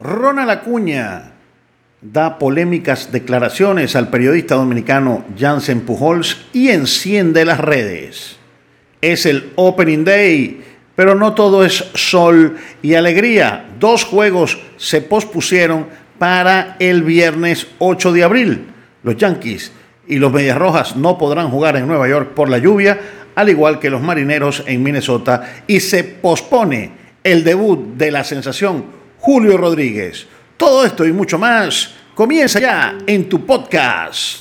Ronald Acuña da polémicas declaraciones al periodista dominicano Jansen Pujols y enciende las redes. Es el Opening Day, pero no todo es sol y alegría. Dos juegos se pospusieron para el viernes 8 de abril. Los Yankees y los Medias Rojas no podrán jugar en Nueva York por la lluvia, al igual que los Marineros en Minnesota, y se pospone el debut de la sensación Julio Rodríguez. Todo esto y mucho más comienza ya en tu podcast.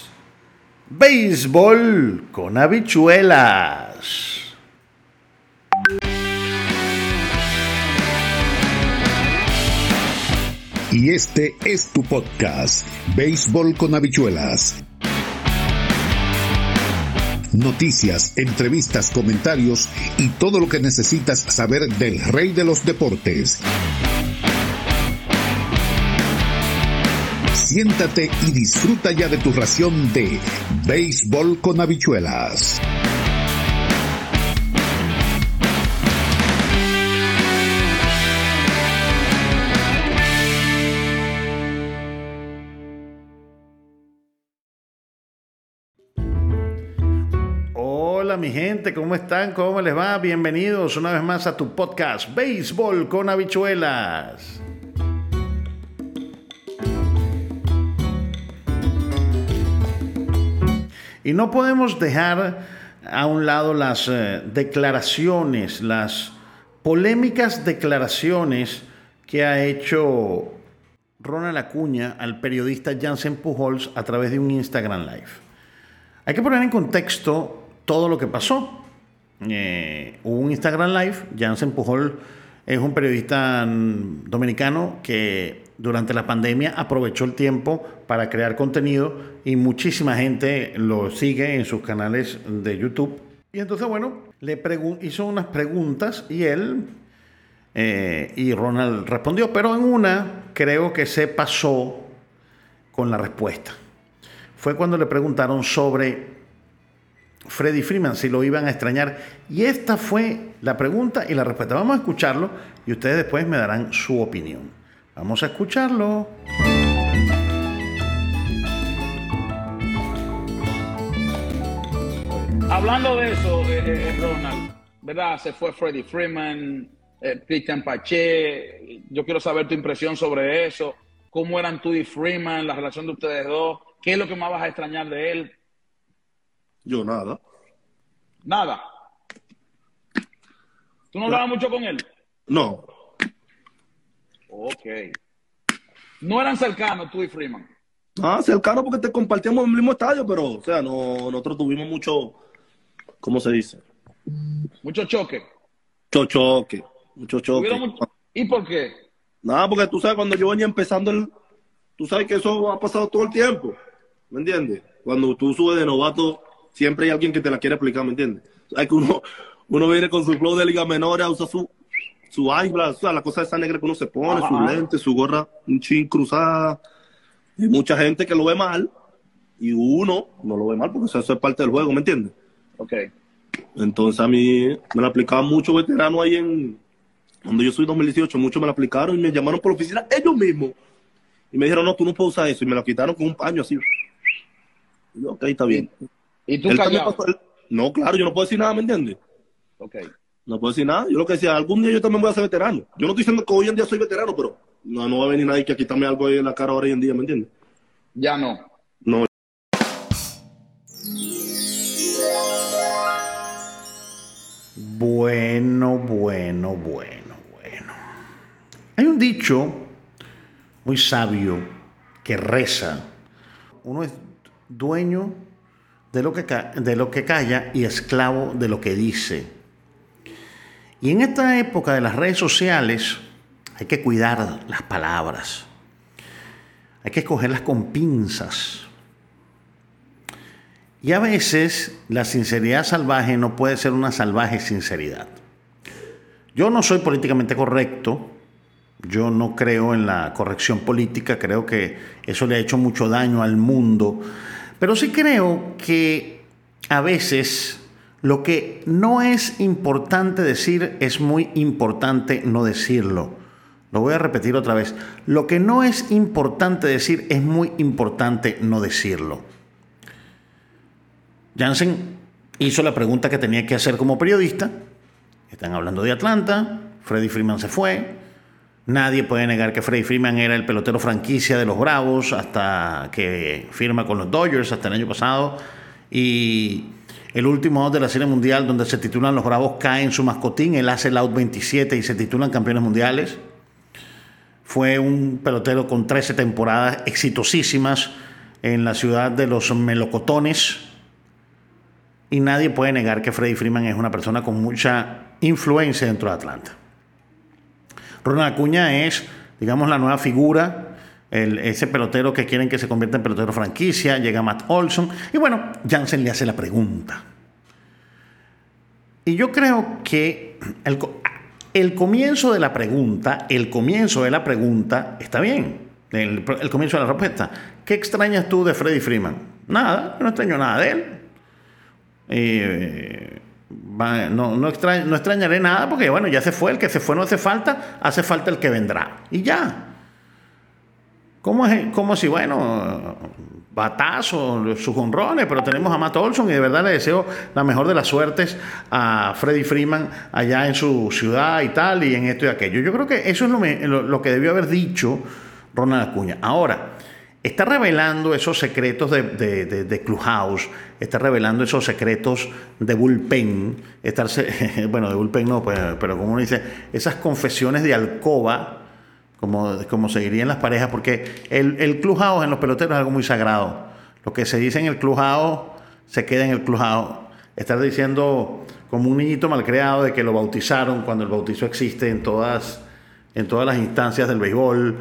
Béisbol con habichuelas. Y este es tu podcast, Béisbol con habichuelas. Noticias, entrevistas, comentarios y todo lo que necesitas saber del rey de los deportes. Siéntate y disfruta ya de tu ración de béisbol con habichuelas. Hola mi gente, ¿cómo están? ¿Cómo les va? Bienvenidos una vez más a tu podcast Béisbol con habichuelas. Y no podemos dejar a un lado las eh, declaraciones, las polémicas declaraciones que ha hecho Ronald Acuña al periodista Jansen Pujols a través de un Instagram Live. Hay que poner en contexto todo lo que pasó. Eh, hubo un Instagram Live, Jansen Pujols es un periodista mm, dominicano que durante la pandemia aprovechó el tiempo para crear contenido y muchísima gente lo sigue en sus canales de YouTube. Y entonces, bueno, le hizo unas preguntas y él eh, y Ronald respondió, pero en una creo que se pasó con la respuesta. Fue cuando le preguntaron sobre Freddy Freeman, si lo iban a extrañar. Y esta fue la pregunta y la respuesta. Vamos a escucharlo y ustedes después me darán su opinión. Vamos a escucharlo. Hablando de eso, eh, eh, eh, Ronald, ¿verdad? Se fue Freddy Freeman, Christian Pache. Yo quiero saber tu impresión sobre eso. ¿Cómo eran tú y Freeman, la relación de ustedes dos? ¿Qué es lo que más vas a extrañar de él? Yo nada. Nada. ¿Tú no hablabas mucho con él? No. Ok. No eran cercanos tú y Freeman. Ah, cercanos porque te compartíamos en el mismo estadio, pero, o sea, no, nosotros tuvimos mucho, ¿cómo se dice? Mucho choque. Mucho choque, mucho choque. ¿Y por qué? Nada, porque tú sabes, cuando yo venía empezando el, tú sabes que eso ha pasado todo el tiempo, ¿me entiendes? Cuando tú subes de novato, siempre hay alguien que te la quiere explicar, ¿me entiendes? Hay que uno, uno viene con su flow de liga menor, usa su, su eyebrow, o sea, la cosa esa negra que uno se pone, su lente, su gorra un chin cruzada. Hay mucha gente que lo ve mal y uno no lo ve mal porque eso es parte del juego, ¿me entiendes? Ok. Entonces a mí me la aplicaban mucho veterano ahí en, cuando yo soy 2018, muchos me la aplicaron y me llamaron por la oficina ellos mismos. Y me dijeron, no, tú no puedes usar eso. Y me la quitaron con un paño así. Y yo, ok, está bien. ¿Y tú callado? No, claro, yo no puedo decir nada, ¿me entiendes? Ok. No puedo decir nada. Yo lo que decía, algún día yo también voy a ser veterano. Yo no estoy diciendo que hoy en día soy veterano, pero no, no va a venir nadie que quitarme algo ahí en la cara ahora hoy en día, ¿me entiendes? Ya no. No. Bueno, bueno, bueno, bueno. Hay un dicho muy sabio que reza. Uno es dueño de lo que, de lo que calla y esclavo de lo que dice. Y en esta época de las redes sociales hay que cuidar las palabras. Hay que escogerlas con pinzas. Y a veces la sinceridad salvaje no puede ser una salvaje sinceridad. Yo no soy políticamente correcto, yo no creo en la corrección política, creo que eso le ha hecho mucho daño al mundo, pero sí creo que a veces lo que no es importante decir es muy importante no decirlo. Lo voy a repetir otra vez. Lo que no es importante decir es muy importante no decirlo. Jansen hizo la pregunta que tenía que hacer como periodista. Están hablando de Atlanta. Freddie Freeman se fue. Nadie puede negar que Freddie Freeman era el pelotero franquicia de los Bravos hasta que firma con los Dodgers hasta el año pasado. Y el último out de la Serie Mundial, donde se titulan los Bravos, cae en su mascotín. Él hace el out 27 y se titulan campeones mundiales. Fue un pelotero con 13 temporadas exitosísimas en la ciudad de los Melocotones. Y nadie puede negar que Freddie Freeman es una persona con mucha influencia dentro de Atlanta. Ronald Acuña es, digamos, la nueva figura, ese pelotero que quieren que se convierta en pelotero franquicia, llega Matt Olson, y bueno, Jansen le hace la pregunta. Y yo creo que el, comienzo de la pregunta, el comienzo de la pregunta está bien. El, comienzo de la respuesta. ¿Qué extrañas tú de Freddie Freeman? Nada, no extraño nada de él. Eh, no, no, extrañaré nada porque, bueno, ya se fue, el que se fue no hace falta, hace falta el que vendrá. Y ya. ¿Cómo, es, cómo si, bueno, batazo, sus honrones, pero tenemos a Matt Olson y de verdad le deseo la mejor de las suertes a Freddie Freeman allá en su ciudad y tal, y en esto y aquello. Yo creo que eso es lo, lo que debió haber dicho Ronald Acuña. Ahora, está revelando esos secretos de, de, Clubhouse, está revelando esos secretos de bullpen, estarse, bueno, de bullpen no, pues, pero como uno dice, esas confesiones de alcoba, como, como se diría en las parejas, porque el, el Clubhouse en los peloteros es algo muy sagrado. Lo que se dice en el Clubhouse se queda en el Clubhouse. Estar diciendo como un niñito malcriado de que lo bautizaron cuando el bautizo existe en todas, en todas las instancias del béisbol.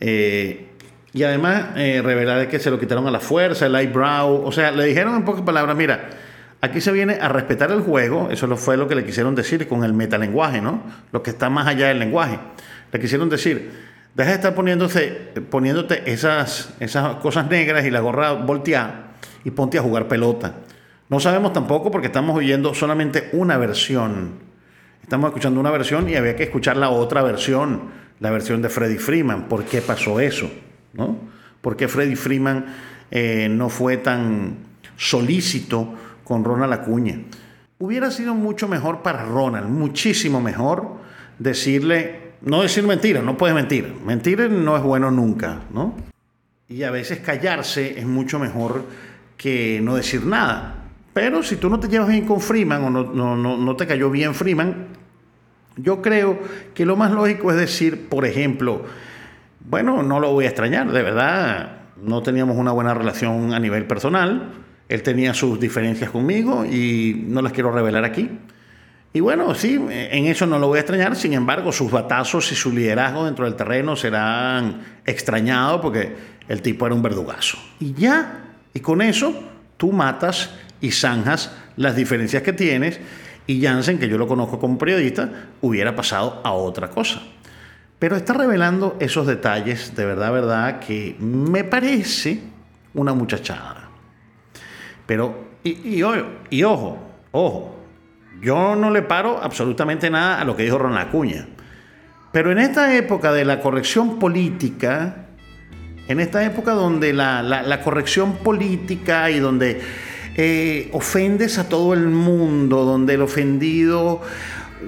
Eh, y además eh, revelar que se lo quitaron a la fuerza, el eyebrow. O sea, le dijeron en pocas palabras, mira, aquí se viene a respetar el juego. Eso fue lo que le quisieron decir con el metalenguaje, ¿no? Lo que está más allá del lenguaje. Le quisieron decir, deja de estar poniéndose, poniéndote esas, esas cosas negras y la gorra volteada y ponte a jugar pelota. No sabemos tampoco porque estamos oyendo solamente una versión. Estamos escuchando una versión y había que escuchar la otra versión, la versión de Freddie Freeman. ¿Por qué pasó eso? ¿No? ¿Por qué Freddie Freeman eh, no fue tan solícito con Ronald Acuña? Hubiera sido mucho mejor para Ronald, muchísimo mejor decirle, no decir mentira, no puedes mentir, mentir no es bueno nunca, ¿no? Y a veces callarse es mucho mejor que no decir nada. Pero si tú no te llevas bien con Freeman o no, no, no te cayó bien Freeman, yo creo que lo más lógico es decir, por ejemplo, bueno, no lo voy a extrañar, de verdad. No teníamos una buena relación a nivel personal. Él tenía sus diferencias conmigo y no las quiero revelar aquí. Y bueno, sí, en eso no lo voy a extrañar. Sin embargo, sus batazos y su liderazgo dentro del terreno serán extrañados porque el tipo era un verdugazo. Y ya, y con eso tú matas y zanjas las diferencias que tienes. Y Jansen, que yo lo conozco como periodista, hubiera pasado a otra cosa. Pero está revelando esos detalles de verdad, verdad, que me parece una muchachada. Pero, y, ojo, ojo, yo no le paro absolutamente nada a lo que dijo Ronald Acuña. Pero en esta época de la corrección política, en esta época donde la, corrección política y donde eh, ofendes a todo el mundo, donde el ofendido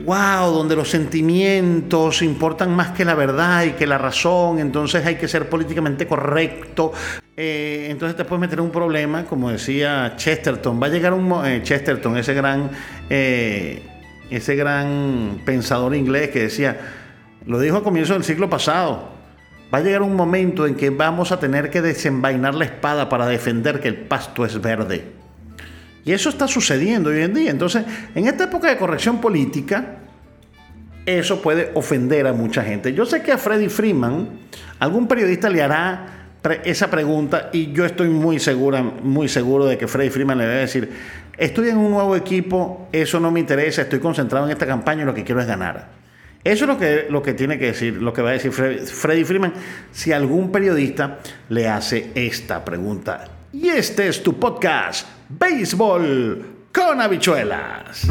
wow, donde los sentimientos importan más que la verdad y que la razón, entonces hay que ser políticamente correcto. Eh, entonces te puedes meter en un problema, como decía Chesterton. Va a llegar un eh, Chesterton, ese gran, eh, ese gran pensador inglés que decía, lo dijo a comienzos del siglo pasado. Va a llegar un momento en que vamos a tener que desenvainar la espada para defender que el pasto es verde. Y eso está sucediendo hoy en día. Entonces, en esta época de corrección política, eso puede ofender a mucha gente. Yo sé que a Freddy Freeman, algún periodista le hará esa pregunta y yo estoy muy segura, muy seguro de que Freddy Freeman le va a decir, estoy en un nuevo equipo, eso no me interesa, estoy concentrado en esta campaña y lo que quiero es ganar. Eso es lo que, lo que tiene que decir, lo que va a decir Freddy Freeman si algún periodista le hace esta pregunta. Y este es tu podcast Béisbol con habichuelas.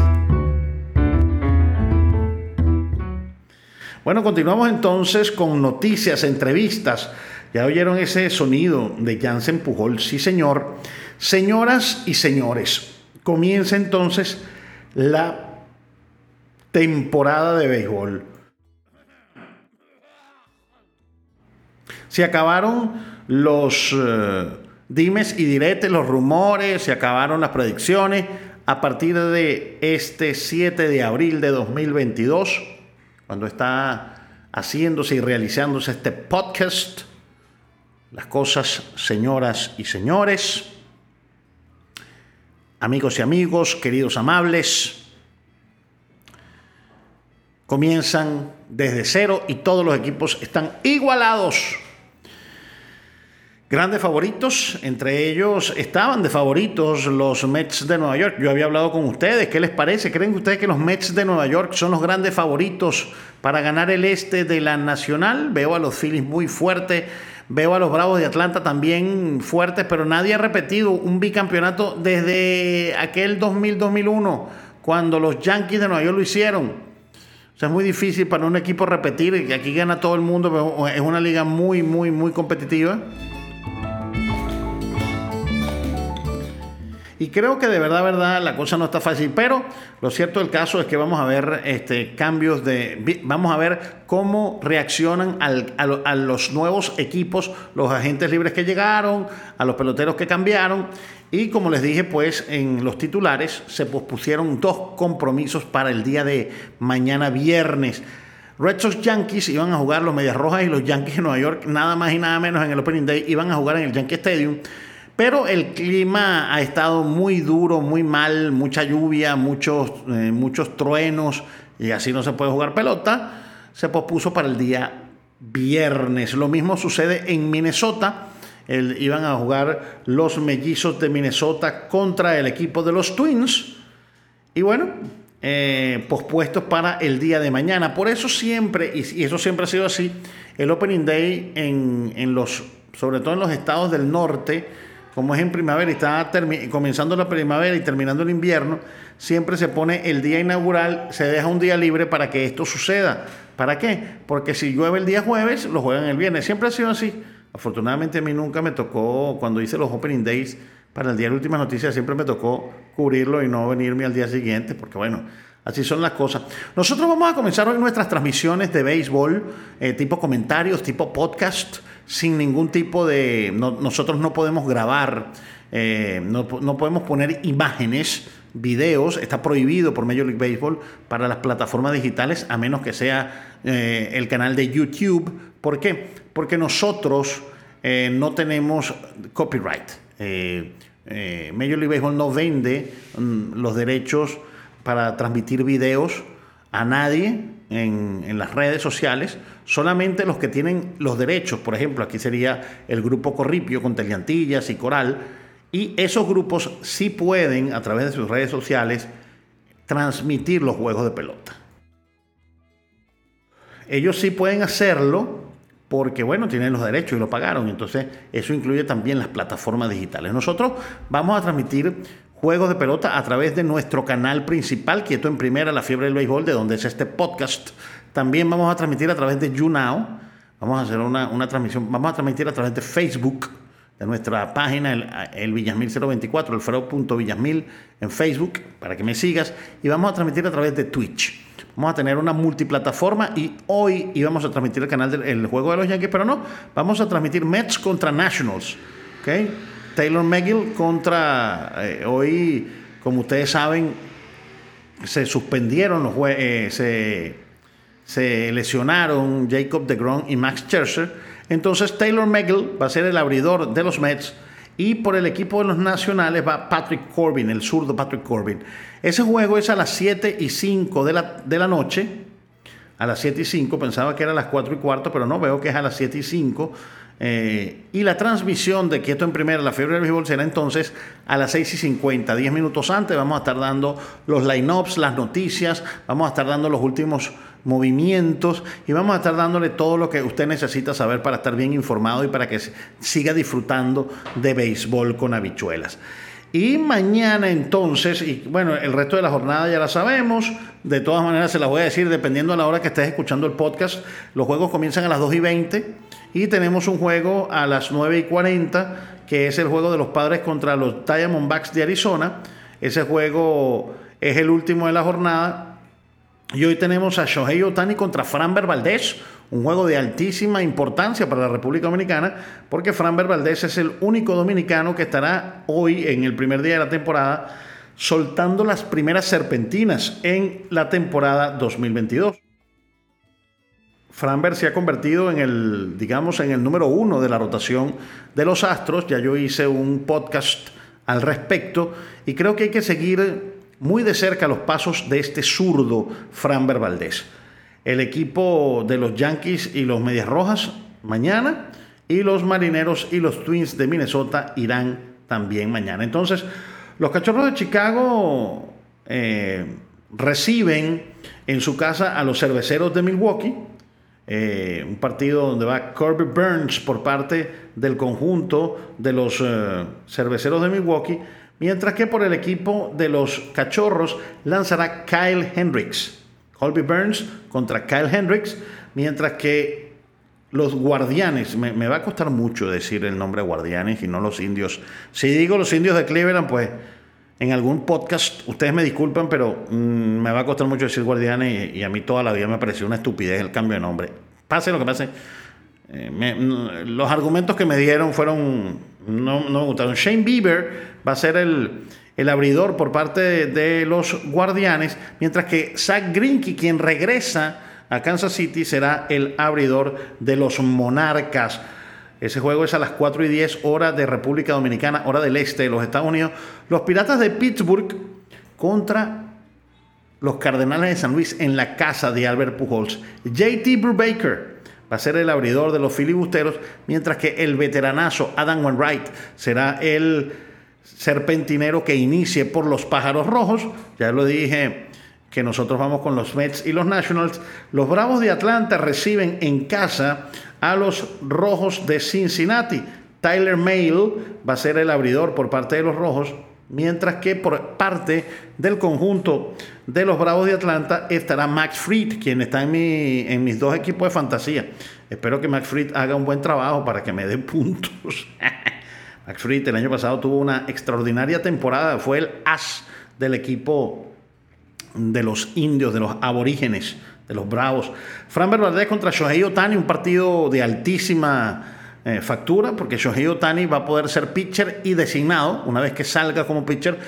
Bueno, continuamos entonces con noticias, entrevistas. Ya oyeron ese sonido de Jansen Pujol, sí señor. Señoras y señores, comienza entonces la temporada de béisbol. Se acabaron los eh, dimes y diretes, los rumores, se acabaron las predicciones. A partir de este 7 de abril de 2022, cuando está haciéndose y realizándose este podcast, las cosas, señoras y señores, amigos y amigos, queridos amables, comienzan desde cero y todos los equipos están igualados. Grandes favoritos, entre ellos estaban de favoritos los Mets de Nueva York. Yo había hablado con ustedes, ¿qué les parece? ¿Creen ustedes que los Mets de Nueva York son los grandes favoritos para ganar el este de la Nacional? Veo a los Phillies muy fuertes Veo a los Bravos de Atlanta también fuertes, pero nadie ha repetido un bicampeonato desde aquel 2000-2001, cuando los Yankees de Nueva York lo hicieron. O sea, es muy difícil para un equipo repetir, aquí gana todo el mundo, pero es una liga muy, muy, muy competitiva. Y creo que de verdad, verdad, la cosa no está fácil. Pero lo cierto del caso es que vamos a ver este, cambios de. Vamos a ver cómo reaccionan a, los nuevos equipos, los agentes libres que llegaron, a los peloteros que cambiaron. Y como les dije, pues en los titulares se pospusieron dos compromisos para el día de mañana viernes. Red Sox Yankees iban a jugar los Medias Rojas y los Yankees de Nueva York, nada más y nada menos en el Opening Day, iban a jugar en el Yankee Stadium. Pero el clima ha estado muy duro, muy mal, mucha lluvia, muchos, eh, muchos truenos y así no se puede jugar pelota. Se pospuso para el día viernes. Lo mismo sucede en Minnesota. iban a jugar los mellizos de Minnesota contra el equipo de los Twins. Y bueno, eh, pospuestos para el día de mañana. Por eso siempre, y, eso siempre ha sido así, el Opening Day en, en los, sobre todo en los estados del norte, como es en primavera y está comenzando la primavera y terminando el invierno, siempre se pone el día inaugural, se deja un día libre para que esto suceda. ¿Para qué? Porque si llueve el día jueves, lo juegan el viernes. Siempre ha sido así. Afortunadamente a mí nunca me tocó, cuando hice los Opening Days para el día de Últimas Noticias, siempre me tocó cubrirlo y no venirme al día siguiente, porque bueno, así son las cosas. Nosotros vamos a comenzar hoy nuestras transmisiones de béisbol, eh, tipo comentarios, tipo podcast sin ningún tipo de... nosotros no podemos grabar, eh, no, podemos poner imágenes, videos, está prohibido por Major League Baseball para las plataformas digitales, a menos que sea eh, el canal de YouTube. ¿Por qué? Porque nosotros no tenemos copyright. Major League Baseball no vende mm, los derechos para transmitir videos a nadie en, las redes sociales, solamente los que tienen los derechos, por ejemplo, aquí sería el grupo Corripio con Teleantillas y Coral, y esos grupos sí pueden, a través de sus redes sociales, transmitir los juegos de pelota. Ellos sí pueden hacerlo porque, bueno, tienen los derechos y lo pagaron, entonces eso incluye también las plataformas digitales. Nosotros vamos a transmitir juegos de pelota a través de nuestro canal principal, Quieto en Primera, La Fiebre del Béisbol, de donde es este podcast. También vamos a transmitir a través de YouNow. Vamos a hacer una, una transmisión, vamos a transmitir a través de Facebook, de nuestra página, el, el Villasmil 024, el fero.villasmil en Facebook, para que me sigas. Y vamos a transmitir a través de Twitch. Vamos a tener una multiplataforma y hoy íbamos a transmitir el canal del juego de los Yankees, pero no, vamos a transmitir Mets contra Nationals. ¿okay? Taylor McGill contra, eh, hoy, como ustedes saben, se suspendieron los eh, se, se, lesionaron Jacob DeGrom y Max Scherzer. Entonces Taylor McGill va a ser el abridor de los Mets y por el equipo de los nacionales va Patrick Corbin, el zurdo Patrick Corbin. Ese juego es a las 7 y 5 de la, de la noche. A las 7 y 5, pensaba que era a las 4 y cuarto, pero no, veo que es a las 7 y 5 eh, y la transmisión de Quieto en Primera, la fiebre del béisbol, será entonces a las 6 y 50, 10 minutos antes. Vamos a estar dando los line-ups, las noticias, vamos a estar dando los últimos movimientos y vamos a estar dándole todo lo que usted necesita saber para estar bien informado y para que siga disfrutando de béisbol con habichuelas. Y mañana entonces, y bueno, el resto de la jornada ya la sabemos, de todas maneras se las voy a decir dependiendo de la hora que estés escuchando el podcast, los juegos comienzan a las 2 y 20 y tenemos un juego a las 9 y 40, que es el juego de los padres contra los Diamondbacks de Arizona. Ese juego es el último de la jornada. Y hoy tenemos a Shohei Otani contra Framber Valdez, un juego de altísima importancia para la República Dominicana, porque Framber Valdez es el único dominicano que estará hoy, en el primer día de la temporada, soltando las primeras serpentinas en la temporada 2022. Framberg se ha convertido en el, digamos, en el número uno de la rotación de los Astros. Ya yo hice un podcast al respecto y creo que hay que seguir muy de cerca los pasos de este zurdo Framber Valdés. El equipo de los Yankees y los Medias Rojas mañana y los Marineros y los Twins de Minnesota irán también mañana. Entonces, los Cachorros de Chicago eh, reciben en su casa a los Cerveceros de Milwaukee eh, un partido donde va Kirby Burns por parte del conjunto de los eh, cerveceros de Milwaukee, mientras que por el equipo de los cachorros lanzará Kyle Hendricks. Kirby Burns contra Kyle Hendricks, mientras que los guardianes, me, me, va a costar mucho decir el nombre guardianes y no los indios. Si digo los indios de Cleveland, pues en algún podcast, ustedes me disculpan, pero mm, me va a costar mucho decir Guardianes y, a mí toda la vida me pareció una estupidez el cambio de nombre. Pase lo que pase. Eh, mm, los argumentos que me dieron fueron. No, me gustaron. Shane Bieber va a ser el, el abridor por parte de, de, los Guardianes, mientras que Zach Greinke, quien regresa a Kansas City, será el abridor de los Monarcas. Ese juego es a las 4 y 10 horas de República Dominicana, hora del este de los Estados Unidos. Los Piratas de Pittsburgh contra los Cardenales de San Luis en la casa de Albert Pujols. JT Brubaker va a ser el abridor de los filibusteros, mientras que el veteranazo Adam Wainwright será el serpentinero que inicie por los Pájaros Rojos. Ya lo dije que nosotros vamos con los Mets y los Nationals. Los Bravos de Atlanta reciben en casa a los Rojos de Cincinnati. Tyler Mayle va a ser el abridor por parte de los Rojos, mientras que por parte del conjunto de los Bravos de Atlanta estará Max Fried, quien está en, mi, en mis dos equipos de fantasía. Espero que Max Fried haga un buen trabajo para que me dé puntos. Max Fried el año pasado tuvo una extraordinaria temporada, fue el as del equipo de los indios, de los aborígenes de los Bravos. Fran Valdez contra Shohei Otani, un partido de altísima eh, factura, porque Shohei Otani va a poder ser pitcher y designado. Una vez que salga como pitcher,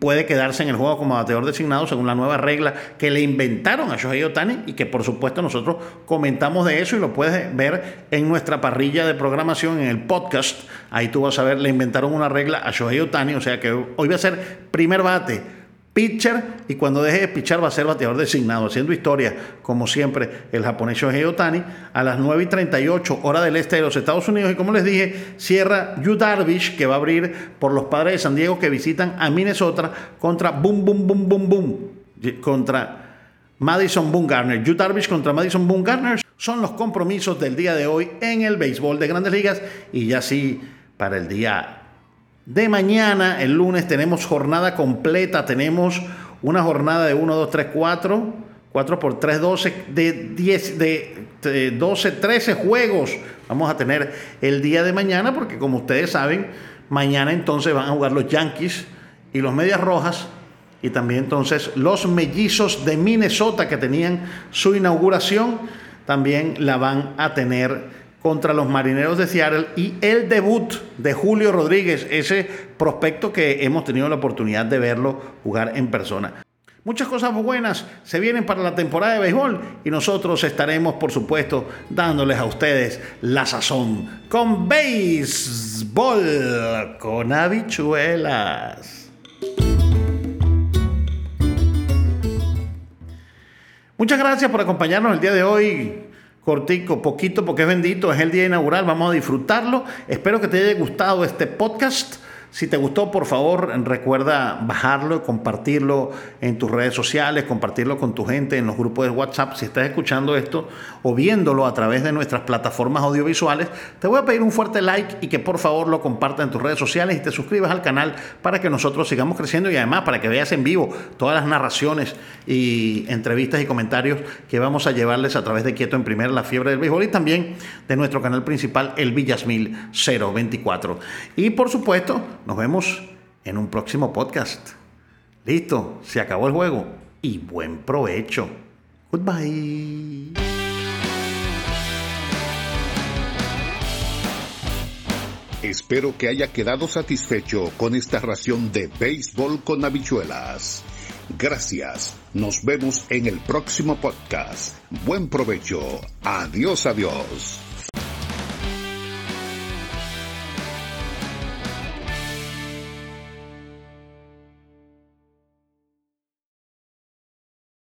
puede quedarse en el juego como bateador designado, según la nueva regla que le inventaron a Shohei Otani y que por supuesto nosotros comentamos de eso y lo puedes ver en nuestra parrilla de programación en el podcast. Ahí tú vas a ver, le inventaron una regla a Shohei Otani, o sea que hoy va a ser primer bate y cuando deje de pitchar va a ser bateador designado, haciendo historia, como siempre, el japonés Shohei Otani, a las 9 y 38 hora del este de los Estados Unidos. Y como les dije, cierra Yu Darvish, que va a abrir por los padres de San Diego que visitan a Minnesota contra Boom Boom Boom Boom Boom, contra Madison Bumgarner. Yu Darvish contra Madison Bumgarner son los compromisos del día de hoy en el béisbol de grandes ligas y ya sí para el día de mañana, el lunes, tenemos jornada completa. Tenemos una jornada de 1, 2, 3, 4. 4 por 3, 12, de, 10, de, 12, 13 juegos vamos a tener el día de mañana, porque como ustedes saben, mañana entonces van a jugar los Yankees y los Medias Rojas, y también entonces los Mellizos de Minnesota que tenían su inauguración, también la van a tener contra los Marineros de Seattle y el debut de Julio Rodríguez, ese prospecto que hemos tenido la oportunidad de verlo jugar en persona. Muchas cosas buenas se vienen para la temporada de béisbol y nosotros estaremos, por supuesto, dándoles a ustedes la sazón con béisbol, con habichuelas. Muchas gracias por acompañarnos el día de hoy cortico, poquito, porque es bendito, es el día inaugural, vamos a disfrutarlo. Espero que te haya gustado este podcast. Si te gustó, por favor, recuerda bajarlo compartirlo en tus redes sociales, compartirlo con tu gente en los grupos de WhatsApp. Si estás escuchando esto o viéndolo a través de nuestras plataformas audiovisuales, te voy a pedir un fuerte like y que por favor lo compartas en tus redes sociales y te suscribas al canal para que nosotros sigamos creciendo y además para que veas en vivo todas las narraciones y entrevistas y comentarios que vamos a llevarles a través de Quieto en Primera, la fiebre del béisbol y también de nuestro canal principal, el Villasmil 024. Y por supuesto, nos vemos en un próximo podcast. Listo, se acabó el juego y buen provecho. Goodbye. Espero que haya quedado satisfecho con esta ración de béisbol con habichuelas. Gracias. Nos vemos en el próximo podcast. Buen provecho. Adiós, adiós.